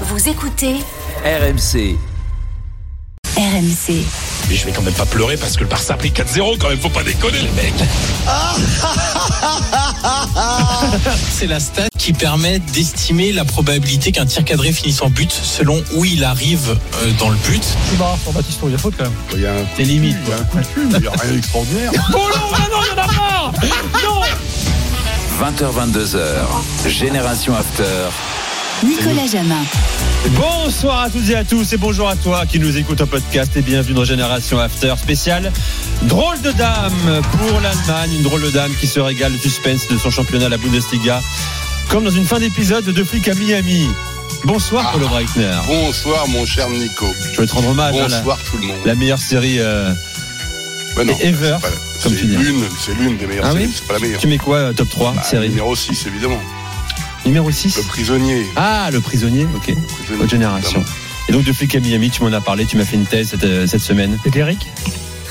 Vous écoutez RMC. RMC. Mais je vais quand même pas pleurer parce que le Barça a pris 4-0 quand même, faut pas déconner les mecs. C'est la stat qui permet d'estimer la probabilité qu'un tir cadré finisse en but selon où il arrive euh, dans le but. C'est marrant pour Baptiste, il y a faute quand même. Il y a un C'est limite. il y a un coup de pub, il n'y a rien d'extraordinaire. Oh non, ah non, il y en a marre Non 20h22h. Génération After. Nicolas Jamin. Bonsoir à toutes et à tous et bonjour à toi qui nous écoute au podcast et bienvenue dans Génération After spécial drôle de dame pour l'Allemagne, une drôle de dame qui se régale le suspense de son championnat la Bundesliga comme dans une fin d'épisode de flic à Miami. Bonsoir Paulo Breitner. Bonsoir mon cher Nico. Je veux te rendre hommage à la, Bonsoir tout le monde. la meilleure série. euh, Ouais, non, ever, c'est pas- comme c'est tu dis. l'une, c'est l'une des meilleures Ah oui séries, c'est pas la meilleure. tu mets quoi euh, top 3 Bah, série Numéro 6 évidemment. Numéro 6 Le prisonnier. Ah le prisonnier, ok. Prisonnier, Haute génération. évidemment. Et donc de flic à Miami, tu m'en as parlé, tu m'as fait une thèse cette, euh, cette semaine. Et Derek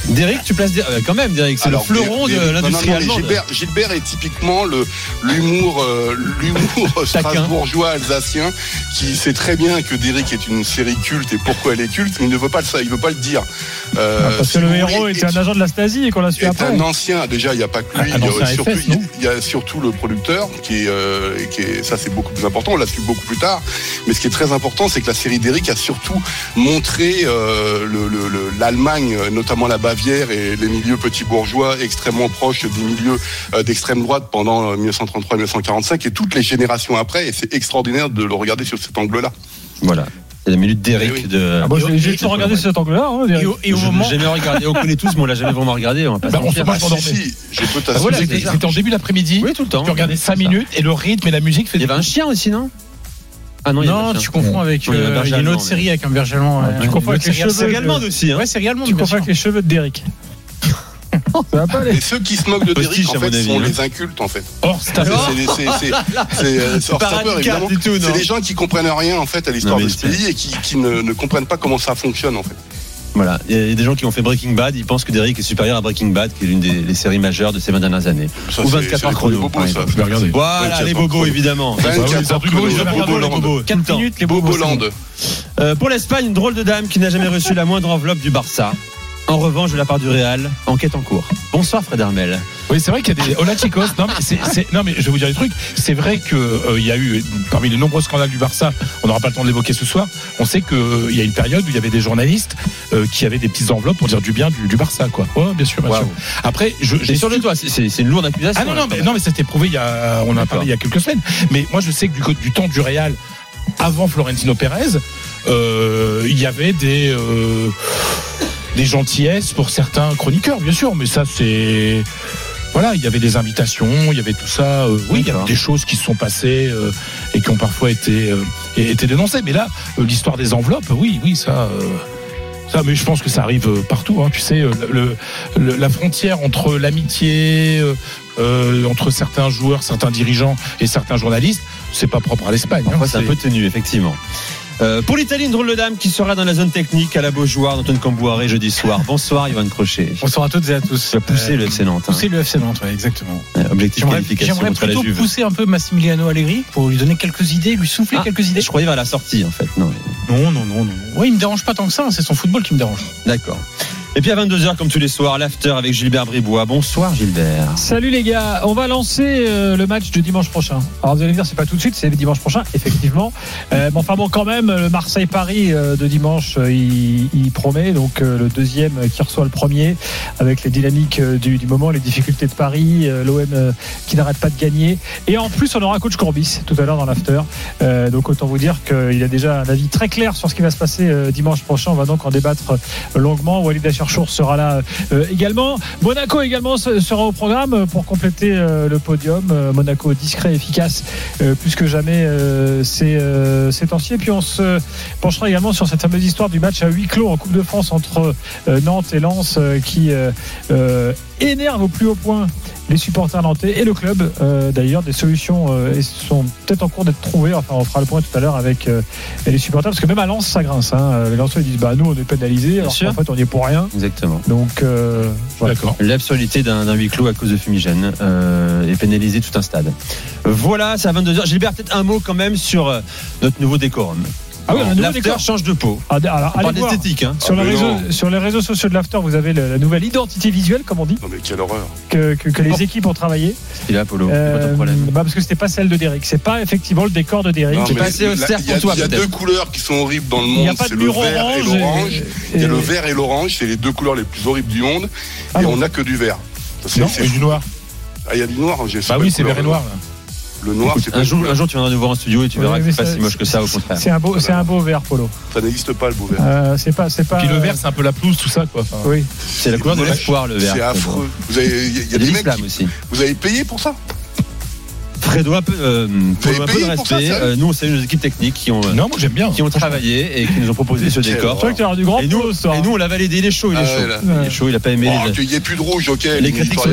Derek, tu places euh, quand même Derek, c'est le fleuron des- de l'industrie allemande. Gilbert, Gilbert est typiquement le l'humour euh, l'humour strasbourgeois alsacien qui sait très bien que Derrick est une série culte et pourquoi elle est culte, mais il ne veut pas le ça, il veut pas le dire. Euh, Ah, Parce si que le héros était un agent de la Stasi et qu'on l'a su est après. un ancien. Déjà, il n'y a pas que lui. Un il, y a surtout, FS, non il y a surtout le producteur qui est, euh, qui est, ça c'est beaucoup plus important. On l'a su beaucoup plus tard. Mais ce qui est très important, c'est que la série d'Eric a surtout montré le- le- le- l'Allemagne, notamment la Bavière et les milieux petits bourgeois extrêmement proches des milieux euh, d'extrême droite pendant euh, 1933-1945 et toutes les générations après. Et c'est extraordinaire de le regarder sur cet angle-là. Voilà. C'est la minute d'Eric Eh oui. de. Ah, j'ai- j'ai toujours regardé cet angle-là. Hein. Et au, et au Je- moment, J'ai jamais regardé, on connaît tous, mais on l'a jamais vraiment regardé. On va pas Bah, on se Moi, Ah, si, Ah, voilà. C'était en début d'après-midi. Oui, tout le temps. Tu regardais 5 C'est ça. minutes et le rythme et la musique fait Il y avait un chien aussi, non? Ah non, il y avait Non, tu confonds avec Oui, il y a euh, il y a une allemand, autre série avec un berger allemand. ouais. tu confonds avec les cheveux. C'est également aussi. Hein. Ouais, série allemande. Tu bien confonds sûr. avec les cheveux de Derek. Ça va pas aller. Et ceux qui se moquent de Derrick, Postiche, en à fait, mon avis, sont hein. les incultes, en fait. Or, C'est c'est- c'est- c'est- c'est, euh, c'est hors pas stopper, radical évidemment. du tout, non. C'est des gens qui comprennent rien en fait à l'histoire Non, de ce c'est- pays et qui, qui ne, ne comprennent pas comment ça fonctionne en fait. Voilà. Il y a des gens qui ont fait Breaking Bad, ils pensent que Derek est supérieur à Breaking Bad, qui est l'une des les séries majeures de ces 20 dernières années. Ça, Ou c'est- 24 c'est heures les chrono. bobos, ça. Je vais regarder. Voilà, 24 les bobos, évidemment. 24 heures chrono, je vais regarder Boboland. les bobos. 4 temps. minutes, les bobos. Boboland. Euh, pour l'Espagne, une drôle de dame qui n'a jamais reçu la moindre enveloppe du Barça. En revanche, de la part du Real, enquête en cours. Bonsoir Fred Hermel. Oui, c'est vrai qu'il y a des. Hola chicos. Non, mais, c'est- c'est- non, mais je vais vous dire des trucs. C'est vrai qu'il il y a eu, parmi les nombreux scandales du Barça, on n'aura pas le temps de l'évoquer ce soir, on sait qu'il y a une période où il y avait des journalistes euh, qui avaient des petites enveloppes pour dire du bien du, du Barça, quoi. Ouais, bien sûr, bien sûr. Après, je, J'ai sur le toit, c'est- une lourde accusation. Ah non, non, là, mais, quand non, mais ça s'était prouvé, il y a, on en a parlé il y a quelques semaines. Mais moi, je sais que du, côté- du temps du Real, avant Florentino Pérez, euh, il y avait des, euh, des gentillesses pour certains chroniqueurs, bien sûr, mais ça, c'est. Voilà, il y avait des invitations, il y avait tout ça. euh, oui, il y a des choses qui se sont passées euh, et qui ont parfois été, euh, été dénoncées. Mais là, l'histoire des enveloppes, oui, oui, ça. euh, ça, mais je pense que ça arrive partout. Hein, tu sais, le, le- la frontière entre l'amitié, euh, entre certains joueurs, certains dirigeants et certains journalistes, c'est pas propre à l'Espagne. hein, c'est un peu tenu, effectivement. Euh, pour l'Italie, une drôle de dame qui sera dans la zone technique à la Beaujoire d'Antoine Cambouaré jeudi soir. Bonsoir, Yvan Crochet. Bonsoir à toutes et à tous. Tu as poussé Euh, le FC Nantes. hein. Pousser le FC Nantes, ouais, exactement. Objectif qualification j'aimerais contre la plutôt Juve. pousser un peu Massimiliano Allegri pour lui donner quelques idées, lui souffler Ah, quelques idées. Je croyais vers la sortie, en fait. Non, Non, non, non, non. Ouais, il me dérange pas tant que ça, hein, c'est son football qui me dérange. d'accord. Et puis à 22h, comme tous les soirs, l'after avec Gilbert Bribois. Bonsoir, Gilbert. Salut les gars, on va lancer euh, le match de dimanche prochain. Alors vous allez me dire c'est pas tout de suite, c'est dimanche prochain, effectivement. Euh, mais enfin bon quand même, le Marseille-Paris euh, de dimanche, euh, il, promet donc euh, le deuxième euh, qui reçoit le premier avec les dynamiques euh, du, moment, les difficultés de Paris, euh, l'OM euh, qui n'arrête pas de gagner. Et en plus on aura coach Courbis tout à l'heure dans l'after. Euh, donc autant vous dire qu'il a déjà un avis très clair sur ce qui va se passer euh, dimanche prochain. On va donc en débattre euh, longuement. Walid Sera là euh, également. Monaco également se- sera au programme pour compléter euh, le podium. Euh, Monaco discret, efficace, plus que jamais ces, ces temps-ci. Et puis on se penchera également sur cette fameuse histoire du match à huis clos en Coupe de France entre Nantes et Lens qui énerve au plus haut point les supporters nantais et le club. Euh, D'ailleurs, des solutions euh, sont peut-être en cours d'être trouvées. Enfin, on fera le point tout à l'heure avec euh, les supporters parce que même à Lens, ça grince. Hein. Les Lensois ils disent bah nous on est pénalisés alors qu'en fait on n'y est pour rien. Exactement. Donc euh, voilà. L'absurdité d'un d'un huis clos à cause de fumigène euh, et pénaliser tout un stade. Voilà, c'est à 22h. Gilbert, peut-être un mot quand même sur notre nouveau décorum. Ah oui, un nouveau L'after décor. change de peau. Ah, alors, On allez voir. Hein. Sur, Ah, les réseaux, sur les réseaux sociaux de l'After, vous avez la nouvelle identité visuelle, comme on dit, Non mais quelle horreur. que, que- que les équipes ont travaillé. Il est Apollo. Euh, pas ton problème. bah, parce que c'était pas celle de Derrick. C'est pas effectivement le décor de. Non, c'est pas assez austère a- pour toi, Il y a deux couleurs qui sont horribles dans le a monde, pas c'est de le vert et orange. l'orange. et- Il y a le vert et l'orange, c'est les deux couleurs les plus horribles du monde. Ah et bon on n'a que du vert. Non, c'est du noir. Ah, il y a du noir. j'ai- Bah oui, c'est vert et noir. Le noir, c'est pas Un jour, un jour, tu viendras nous voir en studio et tu Ouais, verras que c'est pas si moche que ça, au contraire. C'est un beau, c'est un beau vert, Polo. Ça n'existe pas le beau vert. Euh, c'est pas, c'est pas. Puis le vert, c'est un peu la pelouse, tout ça, quoi. Enfin, Oui. C'est la couleur de l'espoir, le vert. C'est affreux. Vous avez, il y a- y des mecs, qui- aussi. vous avez payé pour ça? Fredo, un peu, euh, un peu de ça, respect. sérieux Euh, nous, on salue nos équipes techniques qui ont, euh, Non, moi bien. qui ont travaillé et qui nous ont proposé ce décor. Que tu as du grand Et nous, ça. et nous, on l'a validé. Il est chaud, il est Ah chaud. ouais, là. Il est chaud, il a pas aimé Oh, les. Qu'il n'y ait plus de rouge, ok. Les critiques sont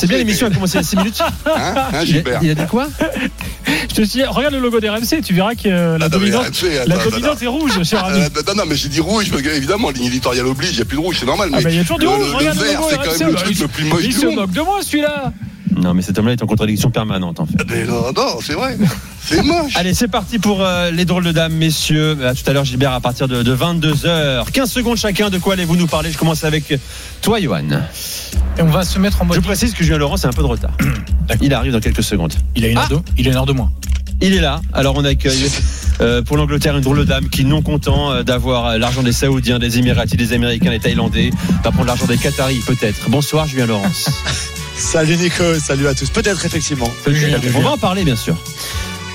C'est bien, l'émission a mais- commencé il a 6 minutes. Hein, hein, Il a, Gilbert il a dit quoi Je te dis, regarde le logo des RMC, tu verras que euh, la Ah, dominante, RMC, la dominante est rouge, cher ami. Euh, Non, non, mais j'ai dit rouge, parce que, évidemment, l'éditorial oblige, il n'y a plus de rouge, c'est normal. Ah, Mais bah, il y a toujours du rouge, regarde le logo c'est quand même le bah, truc il- le plus moche Il du se monde. moque de moi, celui-là. Non, mais cet homme-là est en contradiction permanente, en fait. Mais non, non, c'est vrai. C'est moche. Allez, c'est parti pour euh, les drôles de dames, messieurs. À tout à l'heure, Gilbert, à partir de, de 22h. 15 secondes chacun. De quoi allez-vous nous parler? Je commence avec toi, Johan. Et on va se mettre en Je mode. précise que Julien Laurent, c'est un peu de retard. Il arrive dans quelques secondes. Il a une heure de, il a une heure de moins. Il est là. Alors, on accueille euh, pour l'Angleterre une drôle de dame qui, non content euh, d'avoir euh, l'argent des Saoudiens, des Émiratis, des Américains, des Thaïlandais, va prendre l'argent des Qataris, peut-être. Bonsoir, Julien Laurence. Salut Nico, salut à tous. Peut-être effectivement. on va en parler, bien sûr.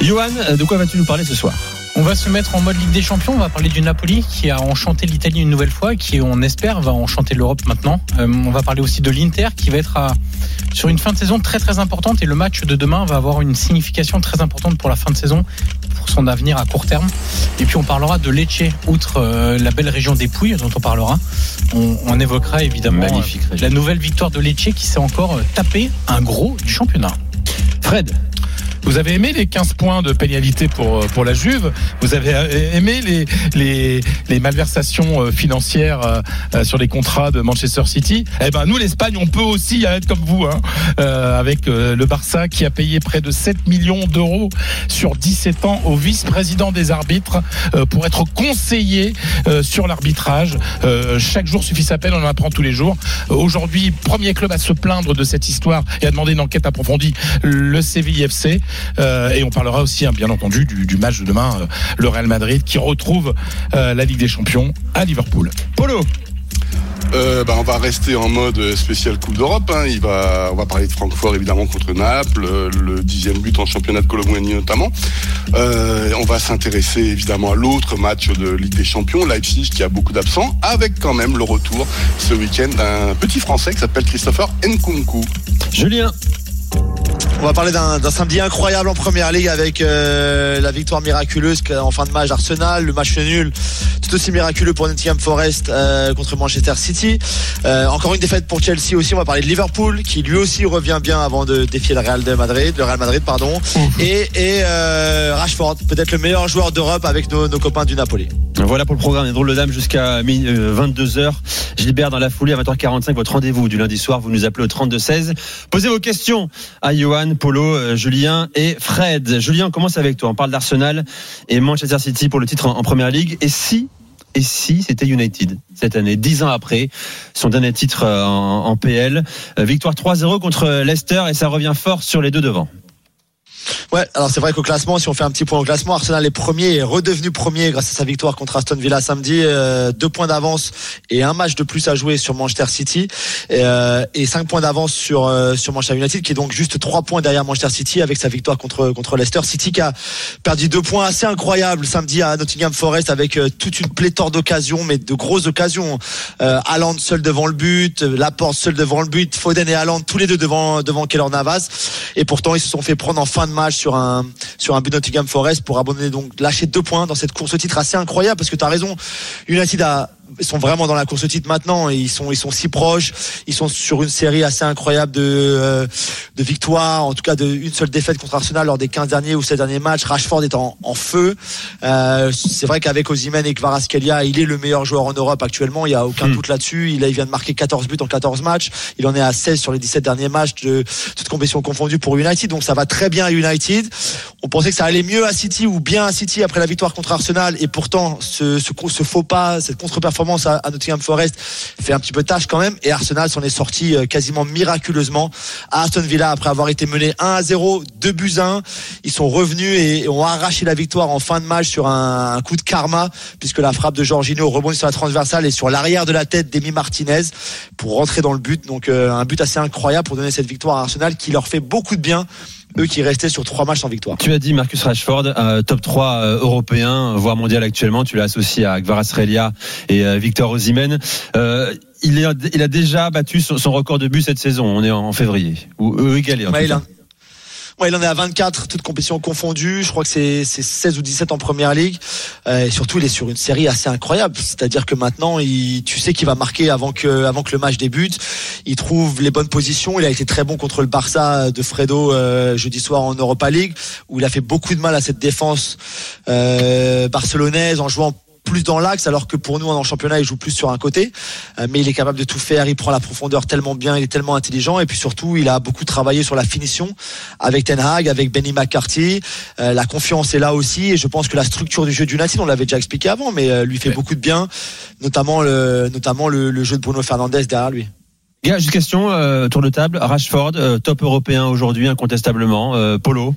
Johan, euh, de quoi vas-tu nous parler ce soir? On va se mettre en mode Ligue des Champions. On va parler du Napoli qui a enchanté l'Italie une nouvelle fois, qui on espère va enchanter l'Europe maintenant. Euh, on va parler aussi de l'Inter qui va être à- sur une fin de saison très très importante et le match de demain va avoir une signification très importante pour la fin de saison, pour son avenir à court terme. Et puis on parlera de Lecce, outre euh, la belle région des Pouilles dont on parlera. On, on évoquera évidemment Magnifique euh, la nouvelle victoire de Lecce qui s'est encore tapé un gros du championnat. Fred Vous avez aimé les 15 points de pénalité pour, euh, pour la Juve Vous avez euh, aimé les, les, les malversations euh, financières sur les contrats de Manchester City Eh ben nous, l'Espagne, on peut aussi être comme vous, hein, avec le Barça qui a payé près de 7 millions d'euros sur 17 ans au vice-président des arbitres pour être conseiller sur l'arbitrage. Chaque jour suffit sa peine, on en apprend tous les jours. Aujourd'hui, premier club à se plaindre de cette histoire et à demander une enquête approfondie, le CVIFC. Euh, et on parlera aussi, hein, bien entendu, du, du match de demain, euh, le Real Madrid qui retrouve euh, la Ligue des Champions à Liverpool. Polo Euh, bah, on va rester en mode spécial Coupe d'Europe. hein. Il va, on va parler de Francfort évidemment contre Naples, le dixième but en championnat de Colomboigny notamment. Euh, on va s'intéresser évidemment à l'autre match de Ligue des Champions, Leipzig qui a beaucoup d'absents, avec quand même le retour ce week-end d'un petit Français qui s'appelle Christopher Nkunku. Julien On va parler d'un samedi incroyable en première ligue avec euh, la victoire miraculeuse en fin de match d'Arsenal, le match nul tout aussi miraculeux pour Nottingham Forest euh, contre Manchester City. Euh, encore une défaite pour Chelsea aussi. On va parler de Liverpool qui lui aussi revient bien avant de défier le Real de Madrid, le Real Madrid pardon. Et, et Rashford, peut-être le meilleur joueur d'Europe avec nos, nos copains du Napoli. Voilà pour le programme des drôles de dames jusqu'à 22h. Gilbert dans la foulée à 20h45, votre rendez-vous du lundi soir. Vous nous appelez au 32-16. Posez vos questions à Johan, Polo, euh, Julien et Fred. Julien, on commence avec toi. On parle d'Arsenal et Manchester City pour le titre en, en première ligue. Et si et si c'était United cette année, dix ans après son dernier titre euh, en, en PL, Euh, victoire 3-0 contre Leicester et ça revient fort sur les deux devants. Ouais, alors c'est vrai qu'au classement, si on fait un petit point au classement, Arsenal est premier et redevenu premier grâce à sa victoire contre Aston Villa samedi. Euh, deux points d'avance et un match de plus à jouer sur Manchester City et, euh, cinq points d'avance sur euh, sur Manchester United qui est donc juste trois points derrière Manchester City avec sa victoire contre contre Leicester City qui a perdu deux points assez incroyables samedi à Nottingham Forest avec toute une pléthore d'occasions, mais de grosses occasions. Euh, seul devant le but, Laporte seul devant le but, Foden et Haaland tous les deux devant devant Keller Navas et pourtant ils se sont fait prendre en fin de match sur un sur un but Nottingham Forest pour abandonner donc lâcher deux points dans cette course. Au titre assez incroyable parce que tu as raison United a sont vraiment dans la course au titre maintenant. Ils sont, ils sont si proches. Ils sont sur une série assez incroyable de, euh, de victoires. En tout cas, de une seule défaite contre Arsenal lors des 15 derniers ou 16 derniers matchs. Rashford est en, en feu. Euh, c'est vrai qu'avec Osimhen et Kvaratskhelia, il est le meilleur joueur en Europe actuellement. Il y a aucun Hmm. doute là-dessus. Il vient de marquer 14 buts en 14 matchs. Il en est à 16 sur les 17 derniers matchs de toutes compétitions confondues pour United. Donc ça va très bien à United. On pensait que ça allait mieux à City ou bien à City après la victoire contre Arsenal. Et pourtant, ce, ce, ce faux pas, cette contre-performance à, à Nottingham Forest fait un petit peu tâche quand même. Et Arsenal s'en est sorti euh, quasiment miraculeusement à Aston Villa après avoir été mené 1 à 0, 2 buts à 1. Ils sont revenus et ont arraché la victoire en fin de match sur un, un coup de karma puisque la frappe de Jorginho rebondit sur la transversale et sur l'arrière de la tête d'Emi Martinez pour rentrer dans le but. Donc euh, un but assez incroyable pour donner cette victoire à Arsenal qui leur fait beaucoup de bien. Eux qui restaient sur trois matchs sans victoire. Tu as dit Marcus Rashford, euh, top 3 euh, européen, voire mondial actuellement. Tu l'as associé à Kvaratskhelia et euh, Victor Osimhen. Euh, il, est, il a déjà battu son, record de but cette saison. On est en, février. Ou eux égalé. En Ouais, tout il, cas. Ouais, il en est à 24, toutes compétitions confondues. Je crois que c'est c'est 16 ou 17 en première ligue. Euh, et surtout, il est sur une série assez incroyable. C'est-à-dire que maintenant, tu sais qu'il va marquer avant que, avant que le match débute. Il trouve les bonnes positions. Il a été très bon contre le Barça de Fredo euh, jeudi soir en Europa League, où il a fait beaucoup de mal à cette défense euh, barcelonaise en jouant plus dans l'axe alors que pour nous en championnat il joue plus sur un côté Euh, mais il est capable de tout faire il prend la profondeur tellement bien il est tellement intelligent et puis surtout il a beaucoup travaillé sur la finition avec Ten Hag avec Benny McCarthy Euh, la confiance est là aussi et je pense que la structure du jeu du United on l'avait déjà expliqué avant mais euh, lui fait Ouais. beaucoup de bien notamment le notamment le, le jeu de Bruno Fernandes derrière lui Gars, juste question, euh, tour de table. Rashford, euh, top européen aujourd'hui, incontestablement. Euh, Polo.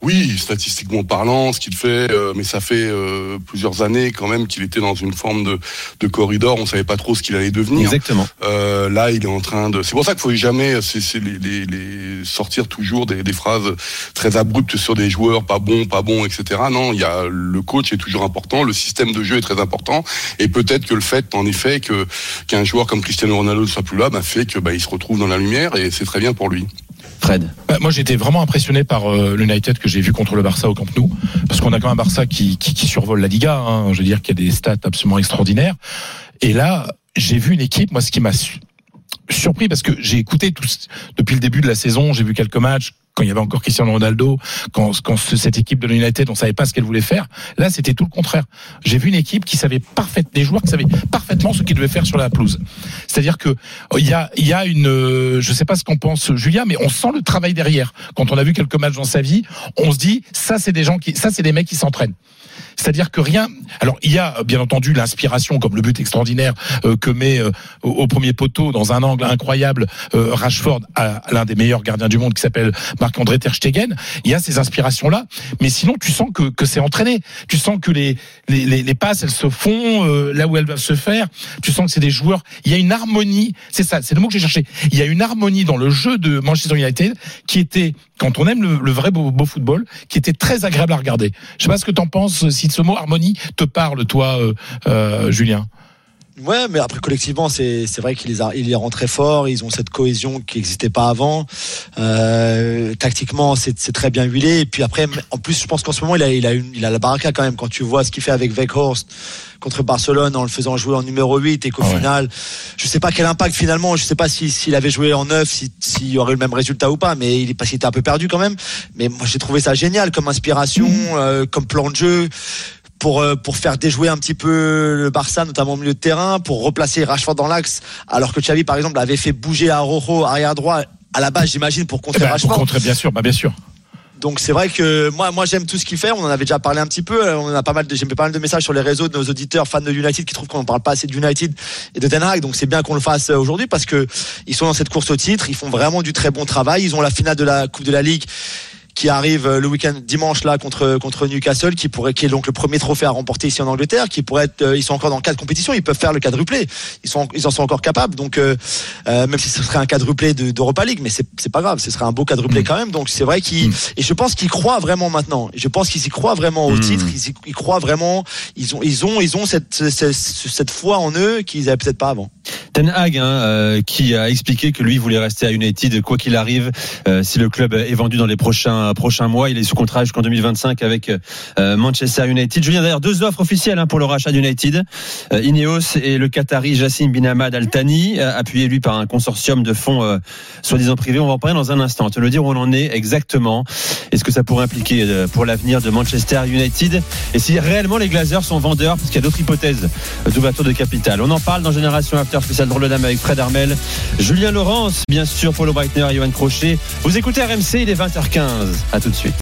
Oui, statistiquement parlant, ce qu'il fait, euh, mais ça fait euh, plusieurs années quand même qu'il était dans une forme de, de corridor. On savait pas trop ce qu'il allait devenir. Exactement. Euh, là, il est en train de. C'est pour ça qu'il faut jamais c'est, c'est les, les, les- sortir toujours des, des phrases très abruptes sur des joueurs pas bons, pas bons, etc. Non, il y a le coach est toujours important, le système de jeu est très important, et peut-être que le fait, en effet, que qu'un joueur comme Cristiano Ronaldo ne soit plus là, bah, fait que bah, il se retrouve dans la lumière, et c'est très bien pour lui. Fred. Bah, moi, j'étais vraiment impressionné par euh, l'United que j'ai vu contre le Barça au Camp Nou, parce qu'on a quand même un Barça qui, survole la Liga. Hein. Je veux dire qu'il y a des stats absolument extraordinaires. Et là, j'ai vu une équipe, moi, ce qui m'a su- surpris, parce que j'ai écouté depuis le début de la saison, j'ai vu quelques matchs quand il y avait encore Cristiano Ronaldo, quand, quand ce- cette équipe de l'United, on savait pas ce qu'elle voulait faire. Là, c'était tout le contraire. J'ai vu une équipe qui savait parfaitement, des joueurs qui savaient parfaitement ce qu'ils devaient faire sur la pelouse. C'est-à-dire que il y a, y a une, euh, je sais pas ce qu'en pense Julien, mais on sent le travail derrière. Quand on a vu quelques matchs dans sa vie, on se dit, ça, c'est des gens qui, ça, c'est des mecs qui s'entraînent. C'est-à-dire que rien. Alors il y a bien entendu l'inspiration, comme le but extraordinaire euh, que met euh, au, premier poteau dans un angle incroyable euh, Rashford à l'un des meilleurs gardiens du monde qui s'appelle Marc-André ter Stegen. Il y a ces inspirations-là, mais sinon tu sens que, que c'est entraîné. Tu sens que les, les, passes elles se font là où elles doivent se faire. Tu sens que c'est des joueurs. Il y a une harmonie. C'est ça, c'est le mot que j'ai cherché. Il y a une harmonie dans le jeu de Manchester United qui était, quand on aime le, vrai beau, football, qui était très agréable à regarder. Je sais pas ce que t'en penses, si ce mot harmonie te parle, toi, euh, euh, Julien? Ouais, mais après collectivement, c'est c'est vrai qu'il les a, il les rend très forts. Ils ont cette cohésion qui n'existait pas avant. Euh, tactiquement, c'est c'est très bien huilé. Et puis après, en plus, je pense qu'en ce moment, il a il a une, il a la baraka quand même. Quand tu vois ce qu'il fait avec Weghorst contre Barcelone en le faisant jouer en numéro 8 et qu'au ouais. final, je sais pas quel impact finalement. Je sais pas si s'il avait joué en 9, si- s'il y aurait eu le même résultat ou pas. Mais il est qu'il était un peu perdu quand même. Mais moi, j'ai trouvé ça génial comme inspiration, euh, comme plan de jeu pour euh, pour faire déjouer un petit peu le Barça, notamment au milieu de terrain, pour replacer Rashford dans l'axe, alors que Xavi par exemple avait fait bouger Arojo arrière droit à la base, j'imagine, pour Eh contrer ben, Rashford. pour contrer, bien sûr, bah, bien sûr. Donc c'est vrai que moi, moi j'aime tout ce qu'il fait. On en avait déjà parlé un petit peu. On en a pas mal. De, j'ai pas mal de messages sur les réseaux de nos auditeurs fans de United qui trouvent qu'on ne parle pas assez de United et de Ten Hag. Donc c'est bien qu'on le fasse euh, aujourd'hui parce que ils sont dans cette course au titre. Ils font vraiment du très bon travail. Ils ont la finale de la Coupe de la Ligue qui arrive euh, le week-end dimanche là contre contre Newcastle qui pourrait qui est donc le premier trophée à remporter ici en Angleterre qui pourrait être euh, ils sont encore dans quatre compétitions ils peuvent faire le quadruplé ils sont ils en sont encore capables donc euh, même si ce serait un quadruplé de- d'Europa League mais c'est c'est pas grave ce serait un beau quadruplé Mm. quand même donc c'est vrai qu'ils Mm. et je pense qu'ils croient vraiment maintenant je pense qu'ils y croient vraiment au Mm. titre ils, y- ils croient vraiment ils ont ils ont ils ont cette cette, cette foi en eux qu'ils avaient peut-être pas avant Ten Hag, hein, euh, qui a expliqué que lui voulait rester à United quoi qu'il arrive. euh, si le club est vendu dans les prochains prochains mois, il est sous contrat jusqu'en 2025 avec euh, Manchester United. Julien, d'ailleurs, deux offres officielles hein, pour le rachat d'United. Euh, Ineos et le Qatari Jassim Bin Hamad Al Thani, euh, appuyé lui par un consortium de fonds euh, soi-disant privés. On va en parler dans un instant. Te le dire où on en est exactement. Est-ce que ça pourrait impliquer euh, pour l'avenir de Manchester United? Et si réellement les Glazers sont vendeurs? Parce qu'il y a d'autres hypothèses euh, d'ouverture de capital. On en parle dans Génération After spécial drôle de dame avec Fred Armel, Julien Laurence, bien sûr, Paulo Breitner et Johan Crochet. Vous écoutez RMC, il est 20h15. À tout de suite.